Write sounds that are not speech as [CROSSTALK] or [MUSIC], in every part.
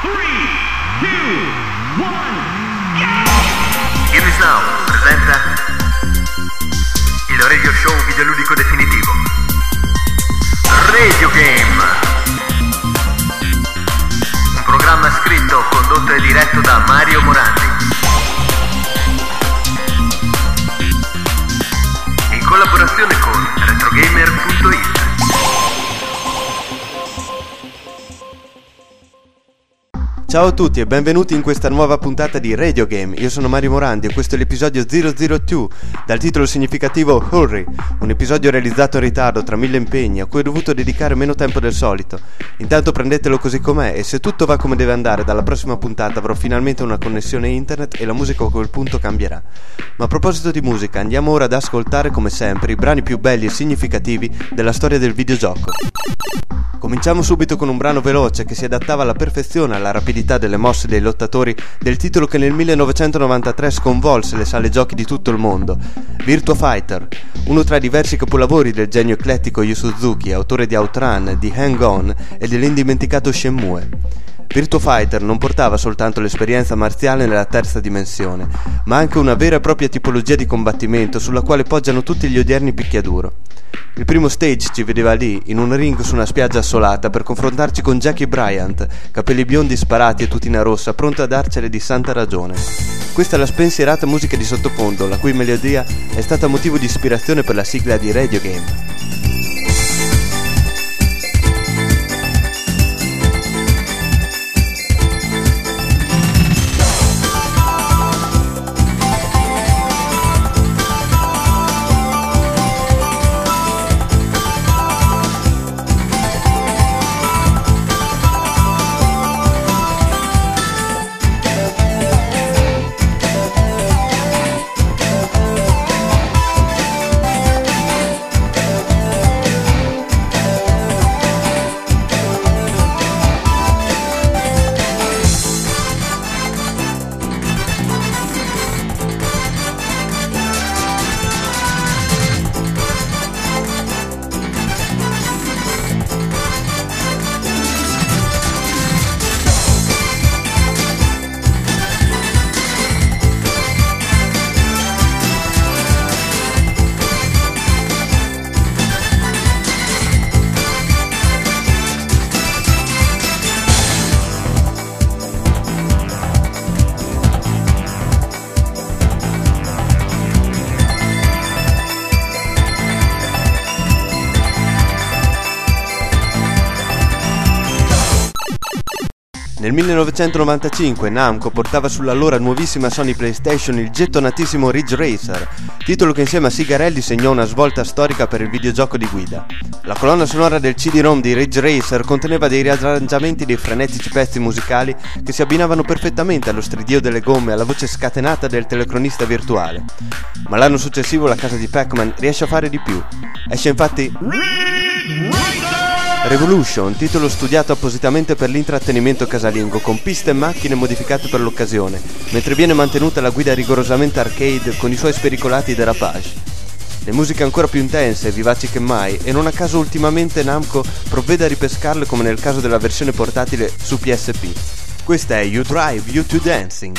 Three, two, one, Games Now presenta il radio show videoludico definitivo. Radio Game. Un programma scritto, condotto e diretto da Mario Morandi. In collaborazione con retrogamer.it. Ciao a tutti e benvenuti in questa nuova puntata di Radio Game. Io sono Mario Morandi e questo è l'episodio 002 dal titolo significativo Hurry, un episodio realizzato in ritardo tra mille impegni a cui ho dovuto dedicare meno tempo del solito. Intanto prendetelo così com'è e se tutto va come deve andare dalla prossima puntata avrò finalmente una connessione internet e la musica a quel punto cambierà. Ma a proposito di musica, andiamo ora ad ascoltare come sempre i brani più belli e significativi della storia del videogioco. Cominciamo subito con un brano veloce che si adattava alla perfezione alla rapidità delle mosse dei lottatori del titolo che nel 1993 sconvolse le sale giochi di tutto il mondo, Virtua Fighter, uno tra i diversi capolavori del genio eclettico Yu Suzuki, autore di Outrun, di Hang On e dell'indimenticato Shenmue. Virtua Fighter non portava soltanto l'esperienza marziale nella terza dimensione, ma anche una vera e propria tipologia di combattimento sulla quale poggiano tutti gli odierni picchiaduro. Il primo stage ci vedeva lì, in un ring su una spiaggia assolata, per confrontarci con Jackie Bryant, capelli biondi sparati e tutina rossa, pronto a darcene di santa ragione. Questa è la spensierata musica di sottofondo, la cui melodia è stata motivo di ispirazione per la sigla di Radio Game. Nel 1995 Namco portava sull'allora nuovissima Sony PlayStation il gettonatissimo Ridge Racer, titolo che insieme a Sigarelli segnò una svolta storica per il videogioco di guida. La colonna sonora del CD-ROM di Ridge Racer conteneva dei riarrangiamenti dei frenetici pezzi musicali che si abbinavano perfettamente allo stridio delle gomme e alla voce scatenata del telecronista virtuale. Ma l'anno successivo la casa di Pac-Man riesce a fare di più. Esce infatti Revolution, titolo studiato appositamente per l'intrattenimento casalingo, con piste e macchine modificate per l'occasione, mentre viene mantenuta la guida rigorosamente arcade con i suoi spericolati derapage. Le musiche ancora più intense e vivaci che mai, e non a caso ultimamente Namco provvede a ripescarle come nel caso della versione portatile su PSP. Questa è You Drive You to Dancing.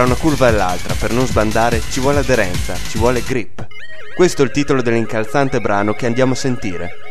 Tra una curva e l'altra, per non sbandare, ci vuole aderenza, ci vuole grip. Questo è il titolo dell'incalzante brano che andiamo a sentire.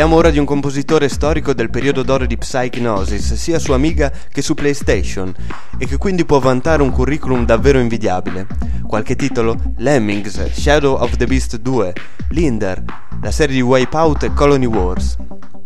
Parliamo ora di un compositore storico del periodo d'oro di Psychnosis, sia su Amiga che su PlayStation, e che quindi può vantare un curriculum davvero invidiabile. Qualche titolo? Lemmings, Shadow of the Beast 2, Linder, la serie di Wipeout e Colony Wars.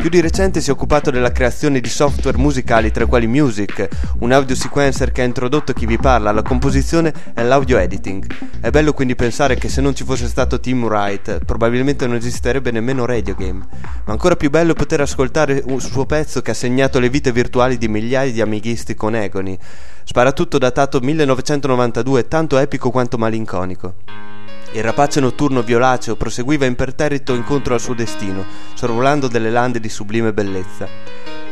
Più di recente si è occupato della creazione di software musicali tra quali Music, un audio sequencer che ha introdotto chi vi parla alla composizione e all'audio editing. È bello quindi pensare che se non ci fosse stato Tim Wright probabilmente non esisterebbe nemmeno Radio Game, ma ancora più bello poter ascoltare un suo pezzo che ha segnato le vite virtuali di migliaia di amighisti con Egoni. Sparatutto datato 1992, tanto epico quanto malinconico. Il rapace notturno violaceo proseguiva imperterrito incontro al suo destino, sorvolando delle lande di sublime bellezza.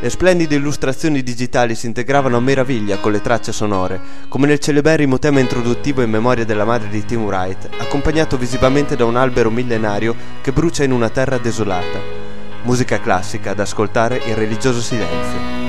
Le splendide illustrazioni digitali si integravano a meraviglia con le tracce sonore, come nel celeberrimo tema introduttivo in memoria della madre di Tim Wright, accompagnato visivamente da un albero millenario che brucia in una terra desolata. Musica classica da ascoltare in religioso silenzio.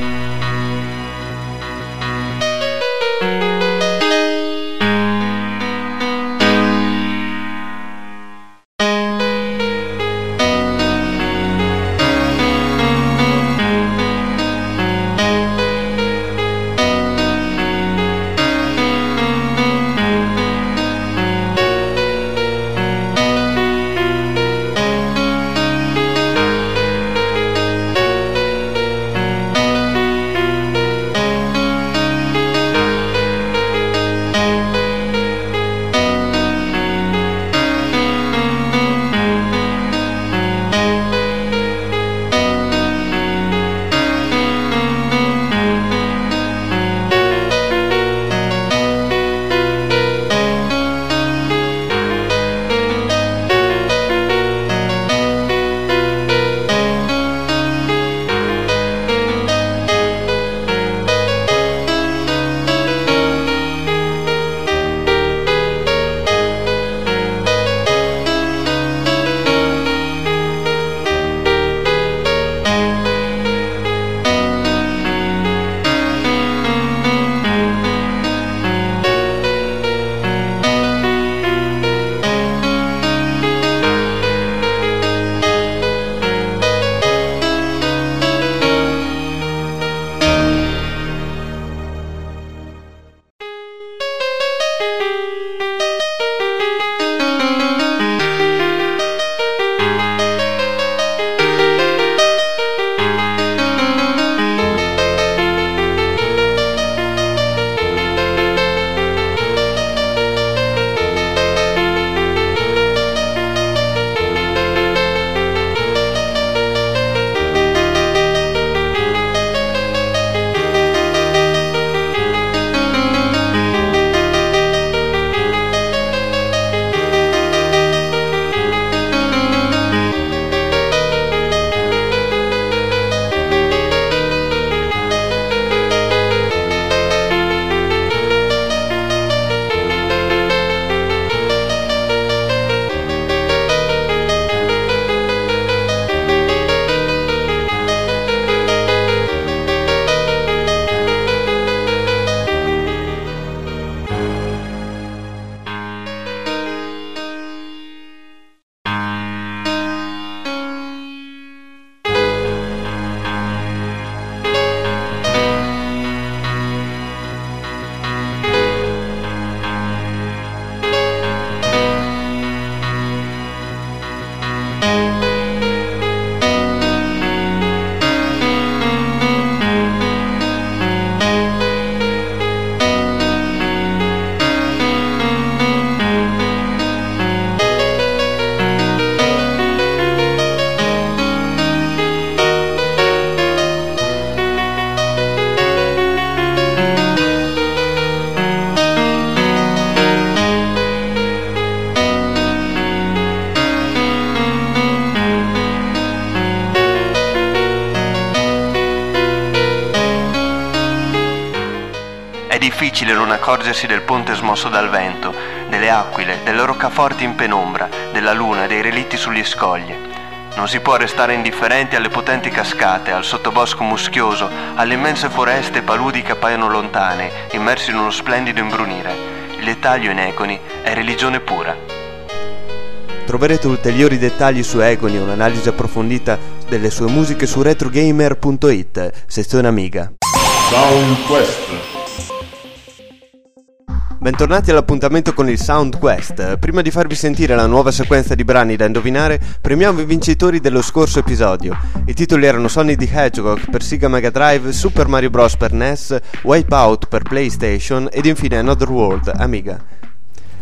Accorgersi del ponte smosso dal vento, delle aquile, delle roccaforti in penombra, della luna, dei relitti sugli scogli. Non si può restare indifferenti alle potenti cascate, al sottobosco muschioso, alle immense foreste e paludi che appaiono lontane, immersi in uno splendido imbrunire. Il dettaglio in Econi è religione pura. Troverete ulteriori dettagli su Econi e un'analisi approfondita delle sue musiche su retrogamer.it, sezione Amiga. Sound Quest. Bentornati all'appuntamento con il Sound Quest. Prima di farvi sentire la nuova sequenza di brani da indovinare, premiamo i vincitori dello scorso episodio. I titoli erano Sonic the Hedgehog per Sega Mega Drive, Super Mario Bros. per NES, Wipeout per PlayStation ed infine Another World Amiga.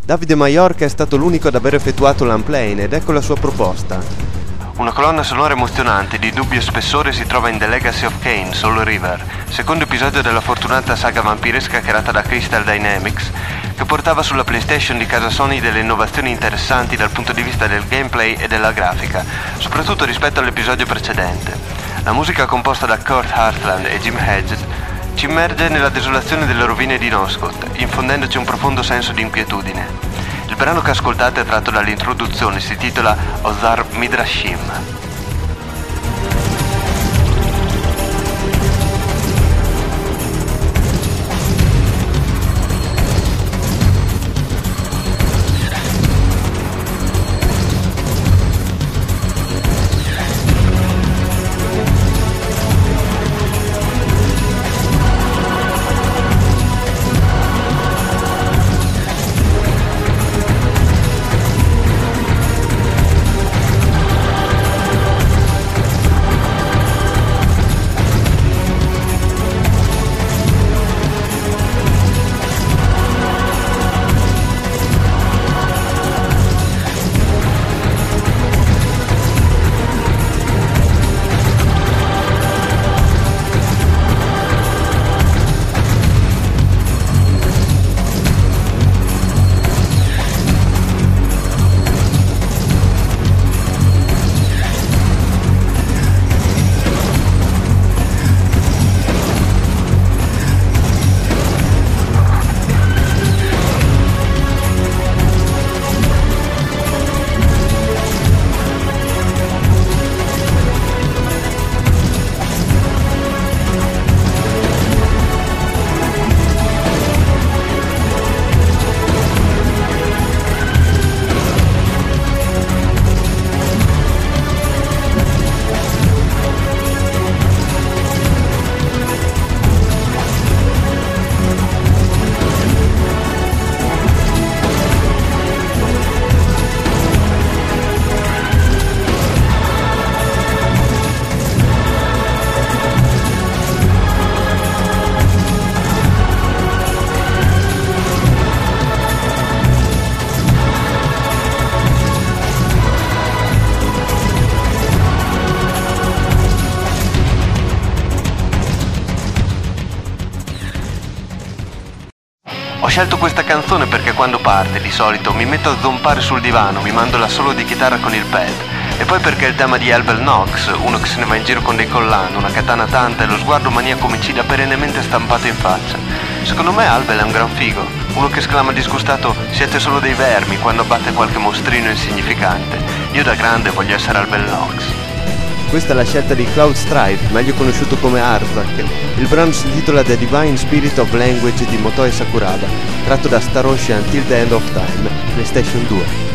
Davide Maiorca è stato l'unico ad aver effettuato l'unplane ed ecco la sua proposta. Una colonna sonora emozionante di dubbio spessore si trova in The Legacy of Kane, Soul River, secondo episodio della fortunata saga vampiresca creata da Crystal Dynamics, che portava sulla PlayStation di casa Sony delle innovazioni interessanti dal punto di vista del gameplay e della grafica, soprattutto rispetto all'episodio precedente. La musica composta da Kurt Hartland e Jim Hedges ci immerge nella desolazione delle rovine di Noscott, infondendoci un profondo senso di inquietudine. Il brano che ascoltate è tratto dall'introduzione, si titola Ozar Midrashim. Scelto questa canzone perché quando parte, di solito, mi metto a zompare sul divano, mi mando la solo di chitarra con il pad. E poi perché il tema di Elbel Knox, uno che se ne va in giro con dei collanti, una katana tanta e lo sguardo maniaco omicida perennemente stampato in faccia. Secondo me Albel è un gran figo, uno che esclama disgustato siete solo dei vermi quando abbatte qualche mostrino insignificante. Io da grande voglio essere Albel Knox. Questa è la scelta di Cloud Stripe, meglio conosciuto come Arzak. Il brano si intitola The Divine Spirit of Language di Motoi Sakuraba, tratto da Star Ocean Till the End of Time, PlayStation 2.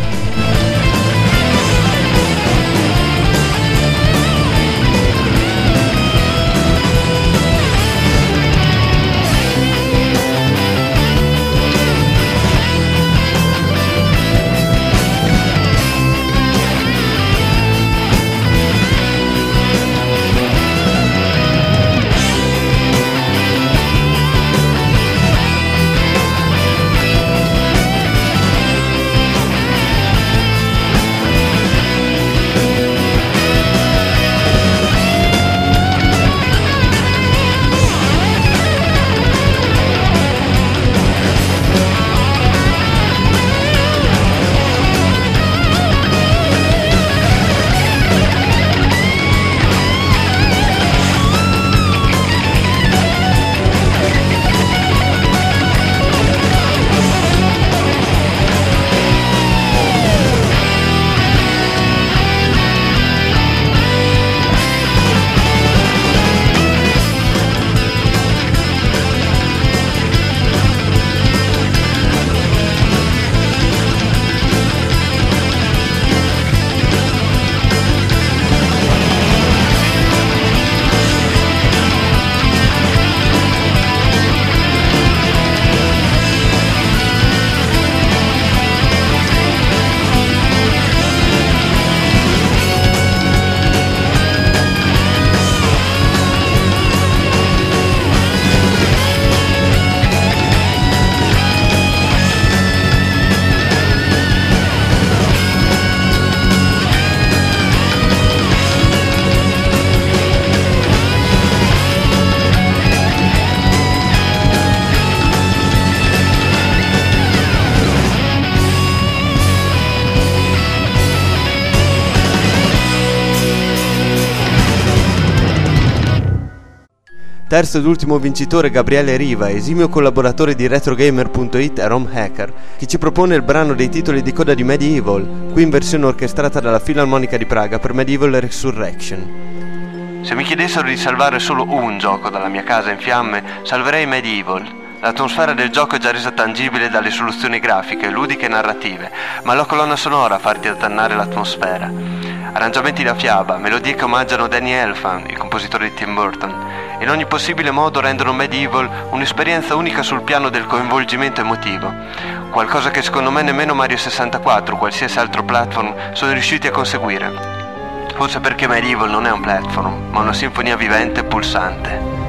Terzo ed ultimo vincitore Gabriele Riva, esimio collaboratore di RetroGamer.it e Rom Hacker, che ci propone il brano dei titoli di coda di Medieval, qui in versione orchestrata dalla Filarmonica di Praga per Medieval Resurrection. Se mi chiedessero di salvare solo un gioco dalla mia casa in fiamme, salverei Medieval. L'atmosfera del gioco è già resa tangibile dalle soluzioni grafiche, ludiche e narrative, ma la colonna sonora fa attannare l'atmosfera. Arrangiamenti da fiaba, melodie che omaggiano Danny Elfan, il compositore di Tim Burton, e in ogni possibile modo rendono Medieval un'esperienza unica sul piano del coinvolgimento emotivo. Qualcosa che secondo me nemmeno Mario 64 o qualsiasi altro platform sono riusciti a conseguire. Forse perché Medieval non è un platform, ma una sinfonia vivente e pulsante.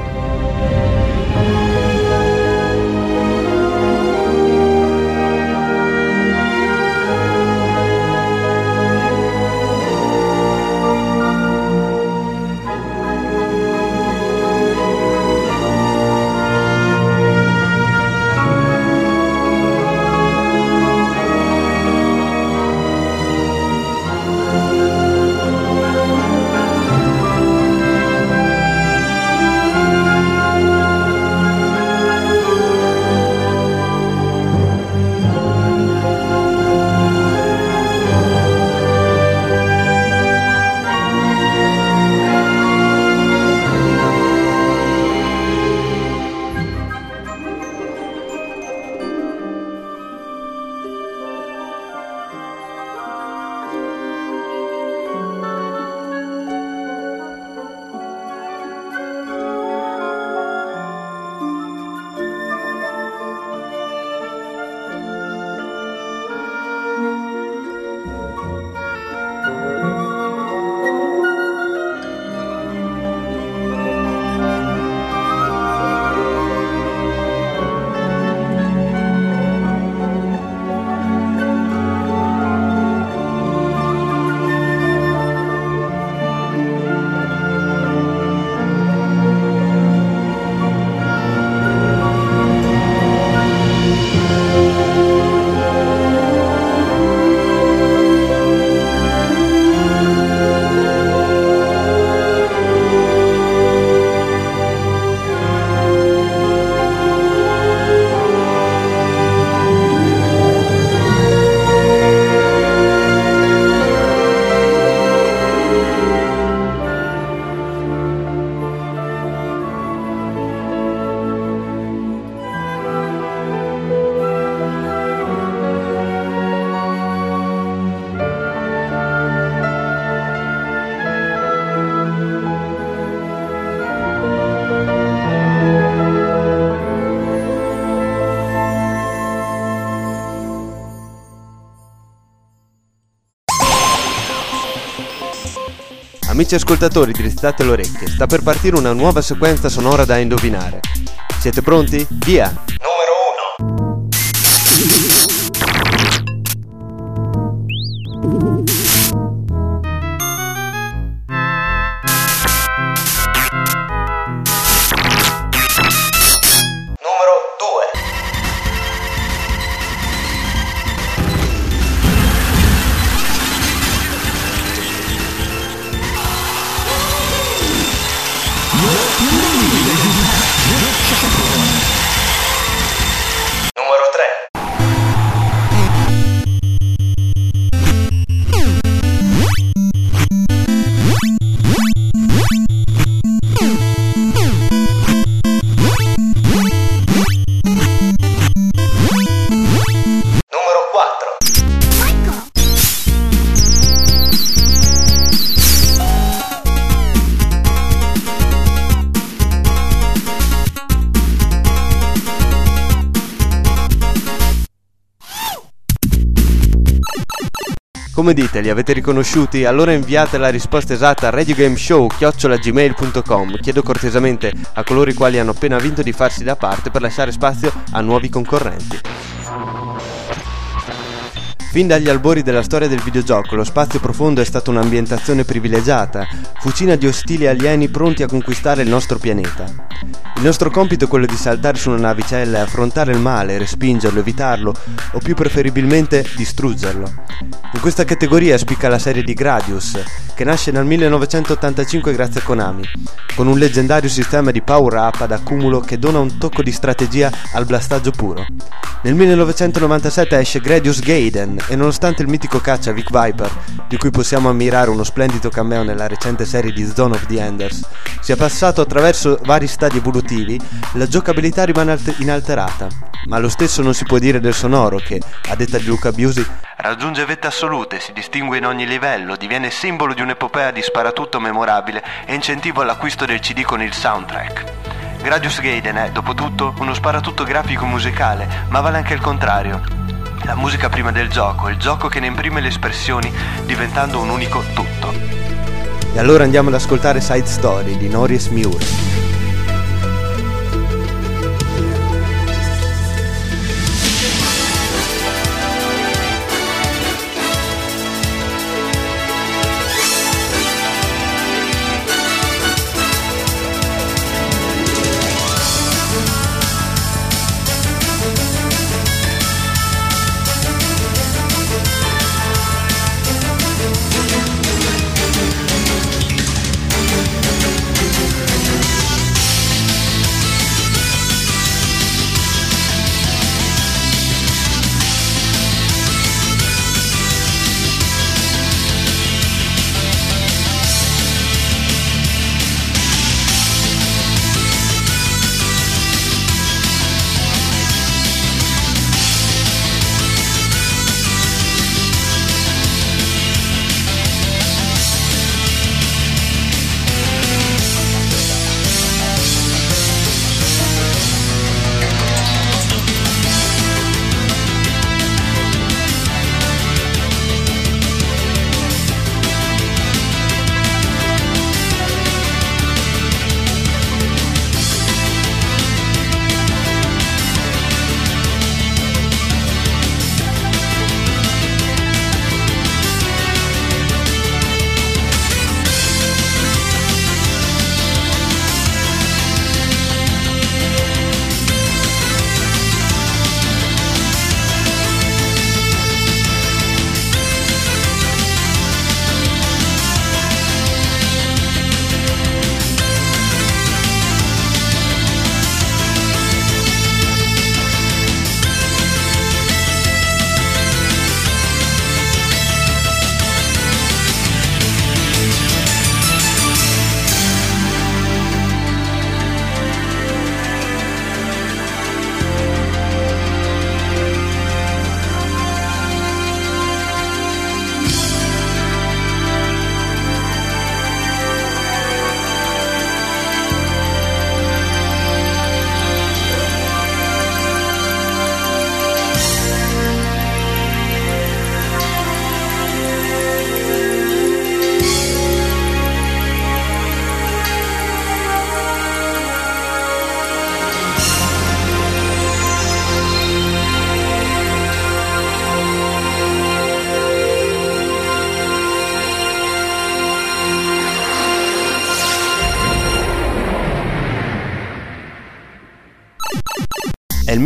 Amici ascoltatori, dristate le orecchie, sta per partire una nuova sequenza sonora da indovinare. Siete pronti? Via! Come dite, li avete riconosciuti? Allora inviate la risposta esatta a radiogameshow.gmail.com Chiedo cortesemente a coloro i quali hanno appena vinto di farsi da parte per lasciare spazio a nuovi concorrenti. Fin dagli albori della storia del videogioco, lo spazio profondo è stata un'ambientazione privilegiata, fucina di ostili alieni pronti a conquistare il nostro pianeta. Il nostro compito è quello di saltare su una navicella e affrontare il male, respingerlo, evitarlo o più preferibilmente distruggerlo. In questa categoria spicca la serie di Gradius, che nasce nel 1985 grazie a Konami, con un leggendario sistema di power-up ad accumulo che dona un tocco di strategia al blastaggio puro. Nel 1997 esce Gradius Gaiden e nonostante il mitico caccia Vic Viper, di cui possiamo ammirare uno splendido cameo nella recente serie di Zone of the Enders, sia passato attraverso vari stadi evolutivi, la giocabilità rimane inalterata. Ma lo stesso non si può dire del sonoro che, a detta di Luca Biusi, raggiunge vette assolute, si distingue in ogni livello, diviene simbolo di un'epopea di sparatutto memorabile e incentivo all'acquisto del CD con il soundtrack. Gradius Gaiden è, dopo tutto, uno sparatutto grafico musicale, ma vale anche il contrario. La musica prima del gioco, il gioco che ne imprime le espressioni, diventando un unico tutto. E allora andiamo ad ascoltare Side Story di Norris Muir.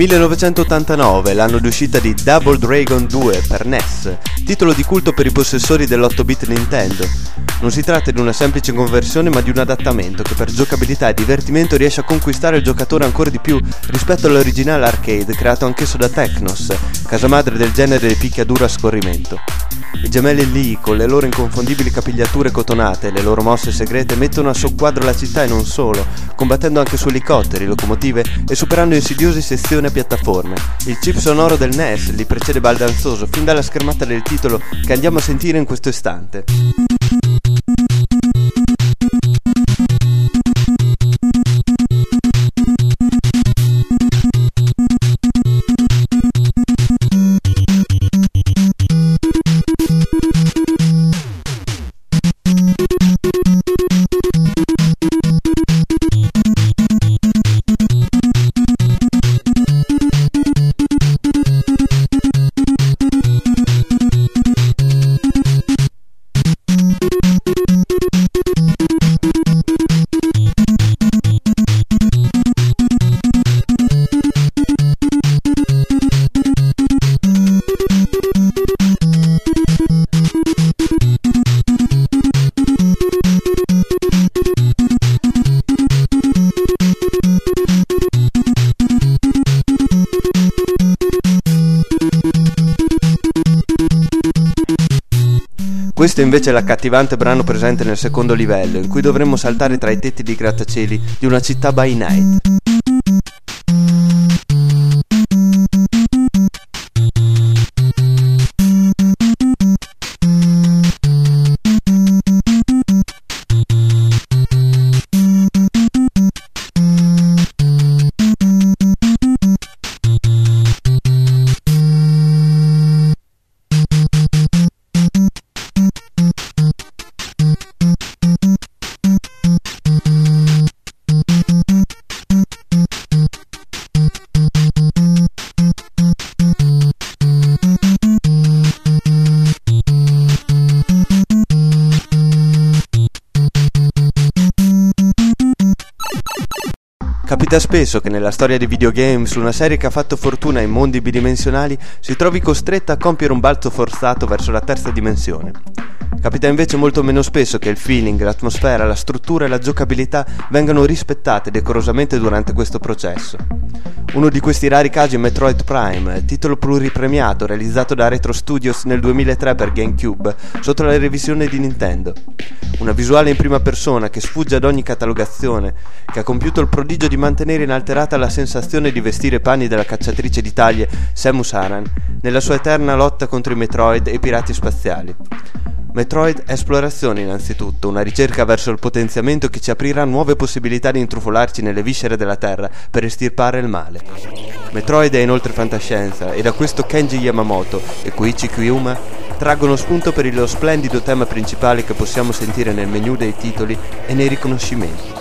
1989, l'anno di uscita di Double Dragon 2 per NES, titolo di culto per i possessori dell'8-bit Nintendo. Non si tratta di una semplice conversione ma di un adattamento che per giocabilità e divertimento riesce a conquistare il giocatore ancora di più rispetto all'originale arcade creato anch'esso da Technos, casa madre del genere di picchiaduro a scorrimento. I gemelli Lee, con le loro inconfondibili capigliature cotonate e le loro mosse segrete, mettono a soqquadro la città e non solo, combattendo anche su elicotteri, locomotive e superando insidiose sezioni a piattaforme. Il chip sonoro del NES li precede baldanzoso fin dalla schermata del titolo che andiamo a sentire in questo istante. Questo invece è l'accattivante brano presente nel secondo livello, in cui dovremmo saltare tra i tetti di grattacieli di una città by night. Capita spesso che nella storia dei videogames una serie che ha fatto fortuna in mondi bidimensionali si trovi costretta a compiere un balzo forzato verso la terza dimensione. Capita invece molto meno spesso che il feeling, l'atmosfera, la struttura e la giocabilità vengano rispettate decorosamente durante questo processo. Uno di questi rari casi è Metroid Prime, titolo pluripremiato realizzato da Retro Studios nel 2003 per GameCube sotto la revisione di Nintendo. Una visuale in prima persona che sfugge ad ogni catalogazione, che ha compiuto il prodigio di mantenere inalterata la sensazione di vestire panni della cacciatrice di taglie Samus Aran nella sua eterna lotta contro i Metroid e i pirati spaziali. Metroid è esplorazione innanzitutto, una ricerca verso il potenziamento che ci aprirà nuove possibilità di intrufolarci nelle viscere della Terra per estirpare il male. Metroid è inoltre fantascienza e da questo Kenji Yamamoto e Koichi Kyuma traggono spunto per lo splendido tema principale che possiamo sentire nel menu dei titoli e nei riconoscimenti.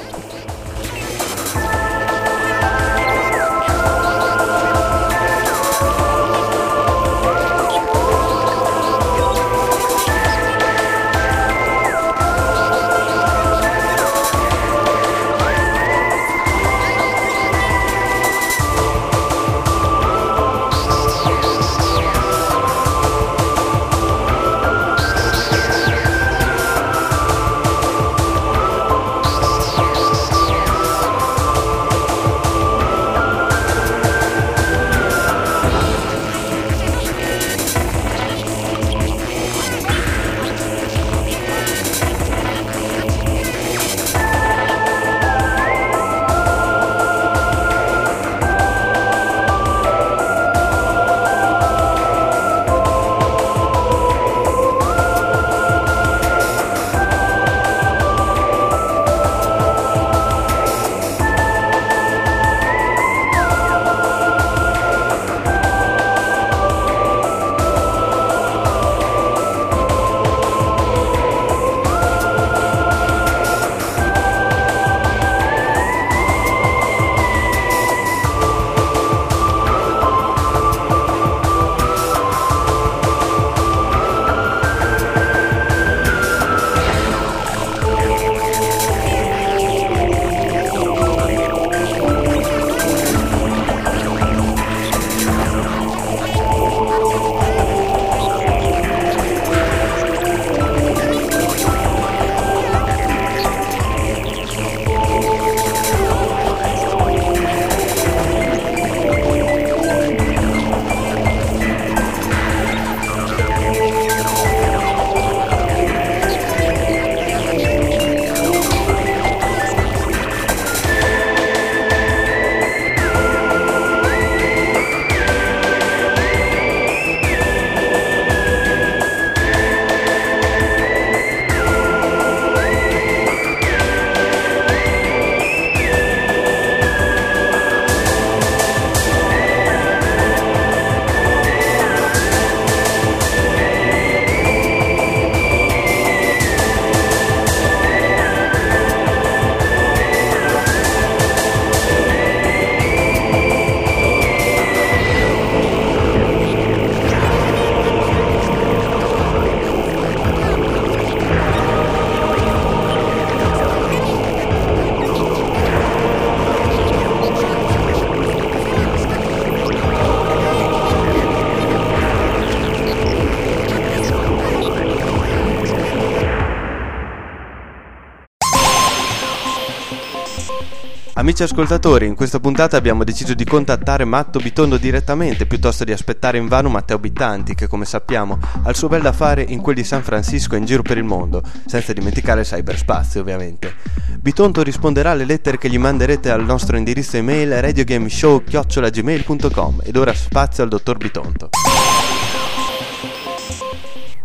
Amici ascoltatori, in questa puntata abbiamo deciso di contattare Matto Bitondo direttamente piuttosto di aspettare in vano Matteo Bittanti che come sappiamo ha il suo bel da fare in quel di San Francisco e in giro per il mondo, senza dimenticare il cyberspazio ovviamente. Bitondo risponderà alle lettere che gli manderete al nostro indirizzo email radiogameshow.gmail.com ed ora spazio al dottor Bitonto.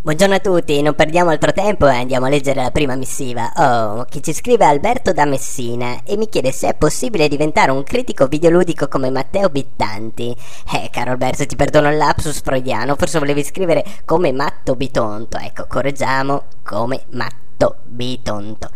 Buongiorno a tutti, non perdiamo altro tempo e andiamo a leggere la prima missiva. Oh, chi ci scrive Alberto da Messina e mi chiede se è possibile diventare un critico videoludico come Matteo Bittanti. Eh, caro Alberto, ti perdono lapsus freudiano, forse volevi scrivere come Matto Bitonto. Ecco, correggiamo come Matto Bitonto.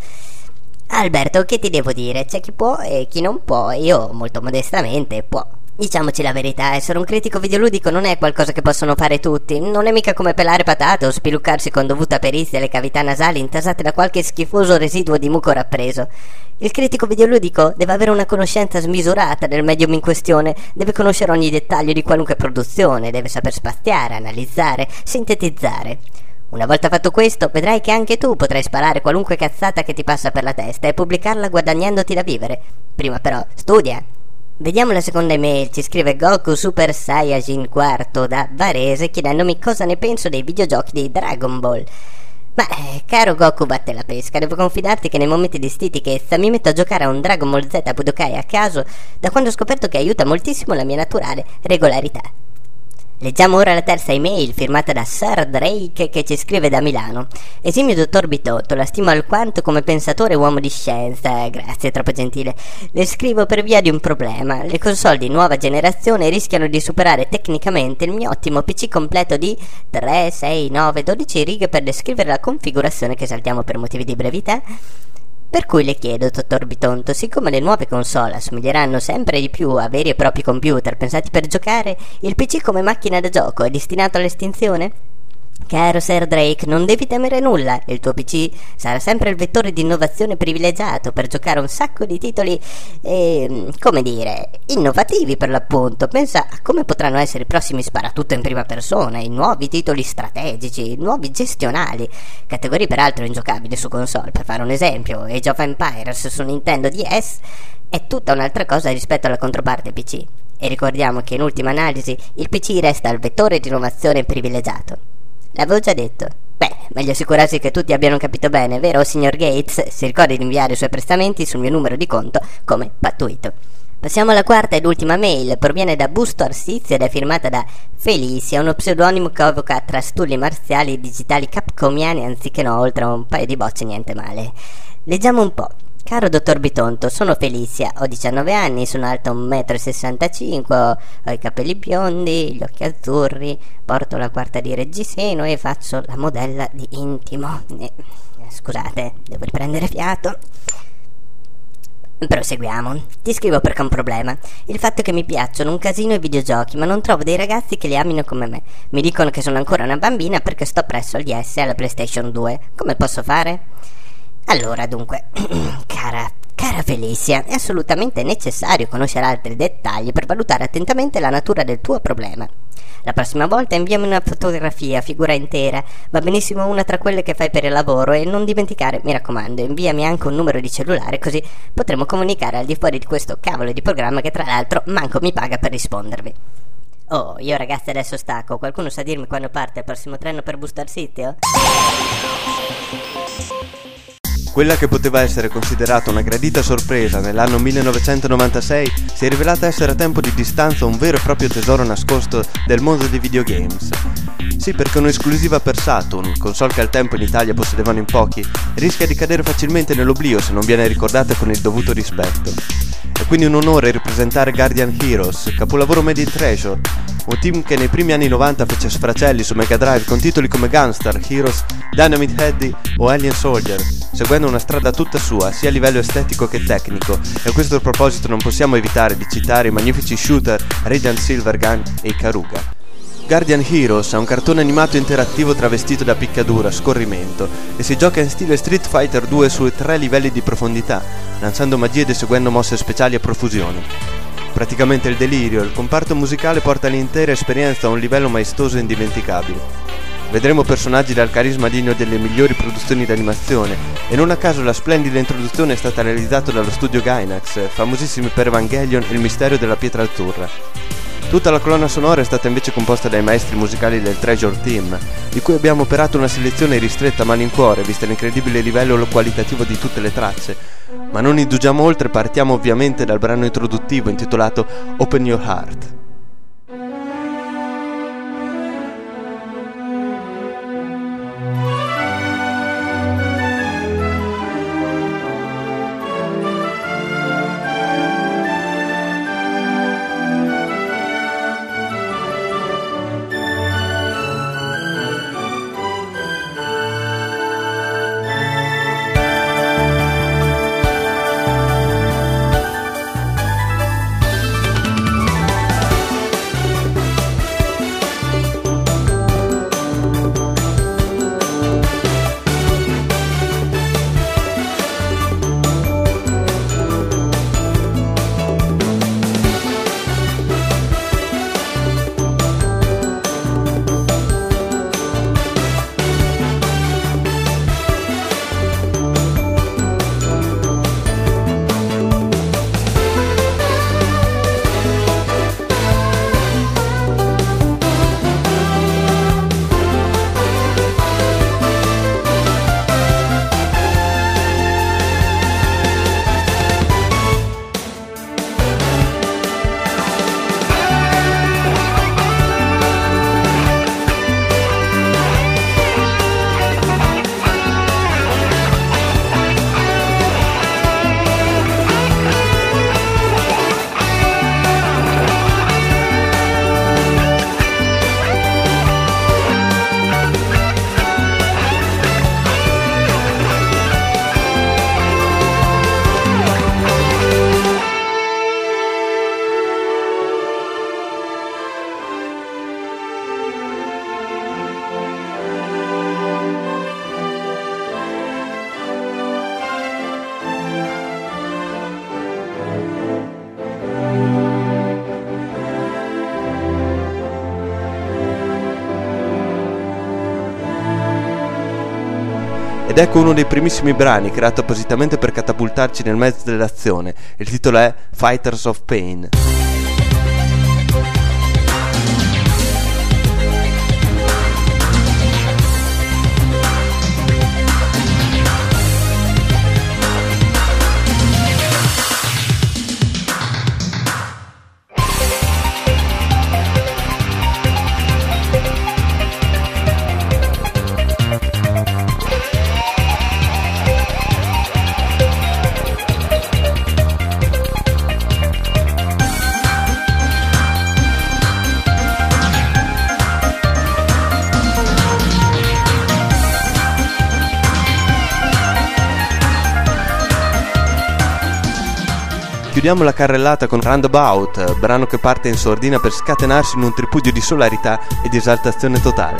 Alberto, che ti devo dire? C'è chi può e chi non può. Io, molto modestamente, può. Diciamoci la verità, essere un critico videoludico non è qualcosa che possono fare tutti. Non è mica come pelare patate o spiluccarsi con dovuta perizia le cavità nasali intasate da qualche schifoso residuo di muco rappreso. Il critico videoludico deve avere una conoscenza smisurata del medium in questione, deve conoscere ogni dettaglio di qualunque produzione, deve saper spaziare, analizzare, sintetizzare. Una volta fatto questo, vedrai che anche tu potrai sparare qualunque cazzata che ti passa per la testa e pubblicarla guadagnandoti da vivere. Prima però, studia, Vediamo la seconda email, ci scrive Goku Super Saiyajin IV da Varese chiedendomi cosa ne penso dei videogiochi di Dragon Ball. Ma, eh, caro Goku batte la pesca, devo confidarti che nei momenti di stitichezza mi metto a giocare a un Dragon Ball Z Budokai a caso da quando ho scoperto che aiuta moltissimo la mia naturale regolarità. Leggiamo ora la terza email firmata da Sir Drake che ci scrive da Milano. Esimio dottor Bitotto, la stimo alquanto come pensatore e uomo di scienza. Grazie, troppo gentile. Le scrivo per via di un problema. Le console di nuova generazione rischiano di superare tecnicamente il mio ottimo PC completo di 3, 6, 9, 12 righe per descrivere la configurazione che saltiamo per motivi di brevità per cui le chiedo, dottor Bitonto, siccome le nuove console assomiglieranno sempre di più a veri e propri computer pensati per giocare, il PC come macchina da gioco è destinato all'estinzione? Caro Sir Drake, non devi temere nulla, il tuo PC sarà sempre il vettore di innovazione privilegiato per giocare un sacco di titoli, eh, come dire, innovativi per l'appunto. Pensa a come potranno essere i prossimi sparatutto in prima persona, i nuovi titoli strategici, i nuovi gestionali, categorie peraltro ingiocabili su console, per fare un esempio, Age of Empires su Nintendo DS è tutta un'altra cosa rispetto alla controparte PC. E ricordiamo che in ultima analisi il PC resta il vettore di innovazione privilegiato. L'avevo già detto. Beh, meglio assicurarsi che tutti abbiano capito bene, vero, signor Gates? Si ricordi di inviare i suoi prestamenti sul mio numero di conto come pattuito. Passiamo alla quarta ed ultima mail, proviene da Busto Arsizio ed è firmata da Felicia, uno pseudonimo che evoca trastulli marziali digitali capcomiani anziché no, oltre a un paio di bocce niente male. Leggiamo un po'. Caro dottor Bitonto, sono Felicia, ho 19 anni, sono alta 1,65 m, ho i capelli biondi, gli occhi azzurri, porto la quarta di reggiseno e faccio la modella di intimo. Eh, scusate, devo riprendere fiato. Proseguiamo. Ti scrivo perché ho un problema. Il fatto che mi piacciono un casino i videogiochi, ma non trovo dei ragazzi che li amino come me. Mi dicono che sono ancora una bambina perché sto presso agli S alla PlayStation 2. Come posso fare? Allora, dunque, [CLEARS THROAT] cara, cara Felicia, è assolutamente necessario conoscere altri dettagli per valutare attentamente la natura del tuo problema. La prossima volta inviami una fotografia, figura intera, va benissimo una tra quelle che fai per il lavoro e non dimenticare, mi raccomando, inviami anche un numero di cellulare così potremo comunicare al di fuori di questo cavolo di programma che tra l'altro manco mi paga per rispondervi. Oh, io ragazzi adesso stacco, qualcuno sa dirmi quando parte il prossimo treno per Booster City? Quella che poteva essere considerata una gradita sorpresa nell'anno 1996 si è rivelata essere a tempo di distanza un vero e proprio tesoro nascosto del mondo dei videogames. Sì, perché un'esclusiva per Saturn, console che al tempo in Italia possedevano in pochi, rischia di cadere facilmente nell'oblio se non viene ricordata con il dovuto rispetto. È quindi un onore rappresentare Guardian Heroes, capolavoro made in treasure, un team che nei primi anni 90 fece sfracelli su Mega Drive con titoli come Gunstar, Heroes, Dynamite Heady o Alien Soldier, seguendo una strada tutta sua sia a livello estetico che tecnico, e a questo proposito non possiamo evitare di citare i magnifici shooter Radiant Silvergun e Ikaruga. Guardian Heroes è un cartone animato interattivo travestito da picchiaduro a scorrimento e si gioca in stile Street Fighter 2 su tre livelli di profondità, lanciando magie ed eseguendo mosse speciali a profusione. Praticamente il delirio, il comparto musicale porta l'intera esperienza a un livello maestoso e indimenticabile. Vedremo personaggi dal carisma degno delle migliori produzioni d'animazione e non a caso la splendida introduzione è stata realizzata dallo studio Gainax, famosissimi per Evangelion e il mistero della pietra azzurra. Tutta la colonna sonora è stata invece composta dai maestri musicali del Treasure Team, di cui abbiamo operato una selezione ristretta a malincuore, vista l'incredibile livello qualitativo di tutte le tracce. Ma non indugiamo oltre, partiamo ovviamente dal brano introduttivo intitolato Open Your Heart. Ecco uno dei primissimi brani creato appositamente per catapultarci nel mezzo dell'azione. Il titolo è Fighters of Pain. Chiudiamo la carrellata con Roundabout, brano che parte in sordina per scatenarsi in un tripudio di solarità e di esaltazione totale.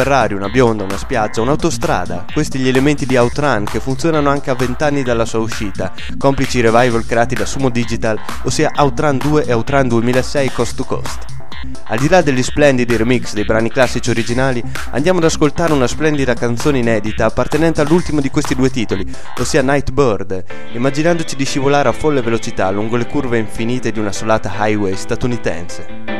Ferrari, una bionda, una spiaggia, un'autostrada, questi gli elementi di Outrun che funzionano anche a vent'anni dalla sua uscita, complici i revival creati da Sumo Digital, ossia Outrun 2 e Outrun 2006 Coast to Coast. Al di là degli splendidi remix dei brani classici originali, andiamo ad ascoltare una splendida canzone inedita appartenente all'ultimo di questi due titoli, ossia Night Bird, immaginandoci di scivolare a folle velocità lungo le curve infinite di una solata highway statunitense.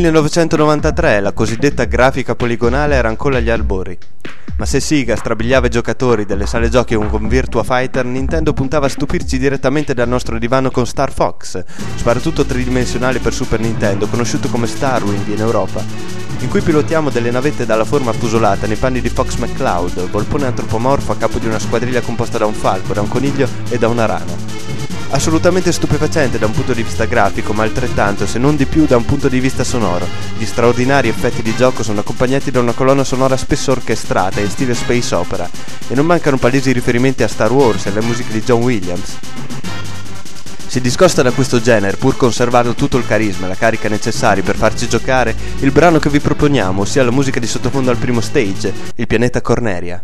1993 la cosiddetta grafica poligonale era ancora agli albori. Ma se Sega strabiliava i giocatori delle sale giochi con Virtua Fighter, Nintendo puntava a stupirci direttamente dal nostro divano con Star Fox, sparatutto tridimensionale per Super Nintendo, conosciuto come Starwind in Europa, in cui pilotiamo delle navette dalla forma appusolata nei panni di Fox McCloud, volpone antropomorfo a capo di una squadriglia composta da un falco, da un coniglio e da una rana. Assolutamente stupefacente da un punto di vista grafico, ma altrettanto, se non di più, da un punto di vista sonoro. Gli straordinari effetti di gioco sono accompagnati da una colonna sonora spesso orchestrata in stile space opera, e non mancano palesi riferimenti a Star Wars e alle musiche di John Williams. Si discosta da questo genere, pur conservando tutto il carisma e la carica necessari per farci giocare, il brano che vi proponiamo, ossia la musica di sottofondo al primo stage, il pianeta Corneria.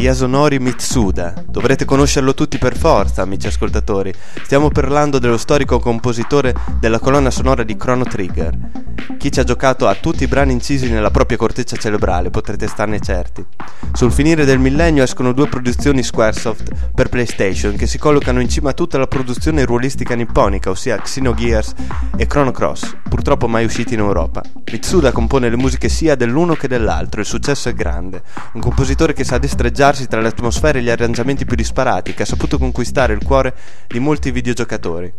Yasunori Mitsuda. Dovrete conoscerlo tutti per forza, amici ascoltatori. Stiamo parlando dello storico compositore della colonna sonora di Chrono Trigger. Chi ci ha giocato ha tutti i brani incisi nella propria corteccia cerebrale, potrete starne certi. Sul finire del millennio escono due produzioni Squaresoft per PlayStation che si collocano in cima a tutta la produzione ruolistica nipponica, ossia Xenogears e Chrono Cross, purtroppo mai usciti in Europa. Mitsuda compone le musiche sia dell'uno che dell'altro, il successo è grande. Un compositore che sa destreggiarsi tra le atmosfere e gli arrangiamenti più disparati, che ha saputo conquistare il cuore di molti videogiocatori.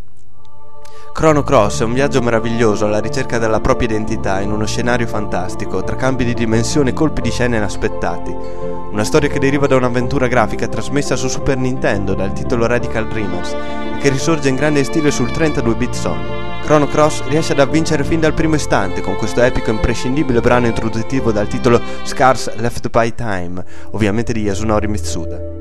Chrono Cross è un viaggio meraviglioso alla ricerca della propria identità in uno scenario fantastico, tra cambi di dimensione e colpi di scena inaspettati. Una storia che deriva da un'avventura grafica trasmessa su Super Nintendo dal titolo Radical Dreamers e che risorge in grande stile sul 32-bit Sony. Chrono Cross riesce ad avvincere fin dal primo istante con questo epico e imprescindibile brano introduttivo dal titolo Scars Left by Time, ovviamente di Yasunori Mitsuda.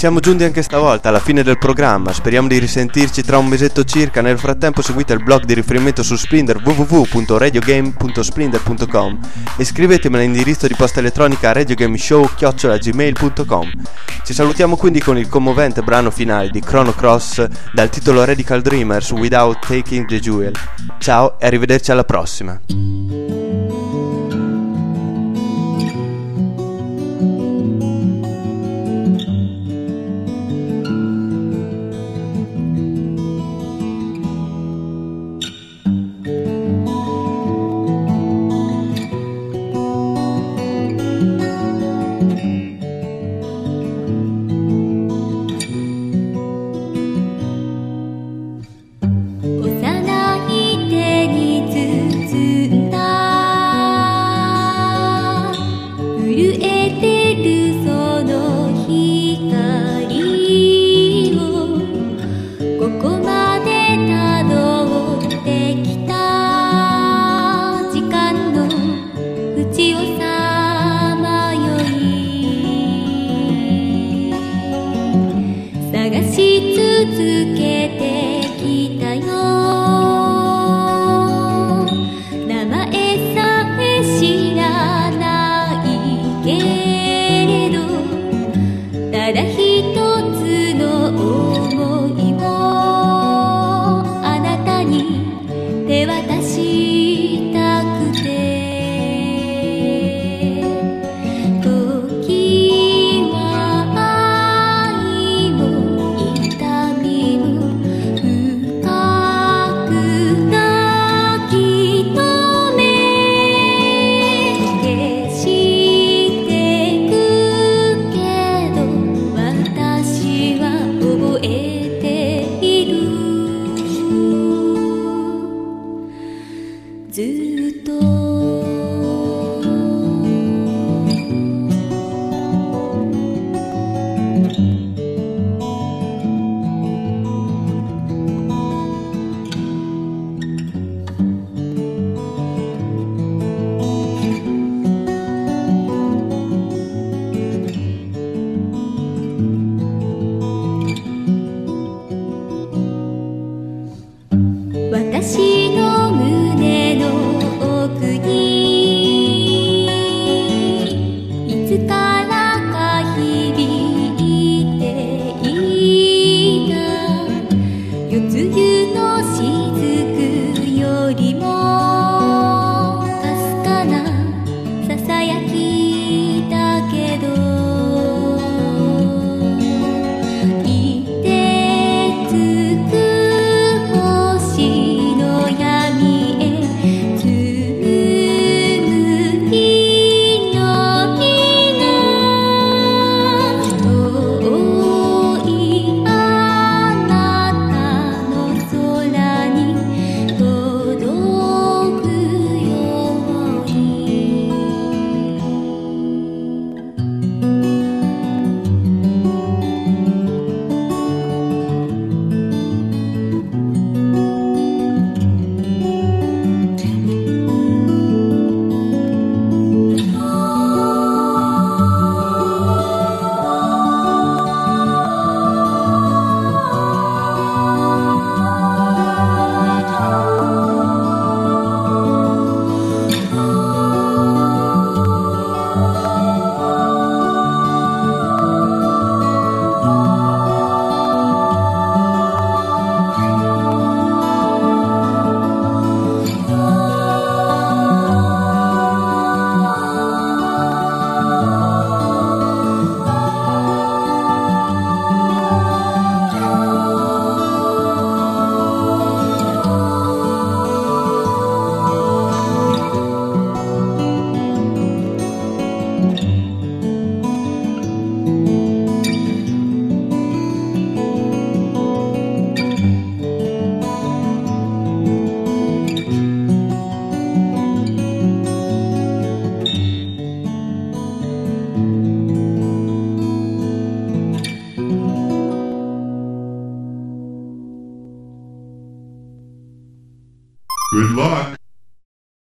Siamo giunti anche stavolta alla fine del programma, speriamo di risentirci tra un mesetto circa, nel frattempo seguite il blog di riferimento su Splinter www.radiogame.splinter.com e scrivetemi all'indirizzo di posta elettronica radiogameshow.gmail.com Ci salutiamo quindi con il commovente brano finale di Chrono Cross dal titolo Radical Dreamers Without Taking the Jewel. Ciao e arrivederci alla prossima.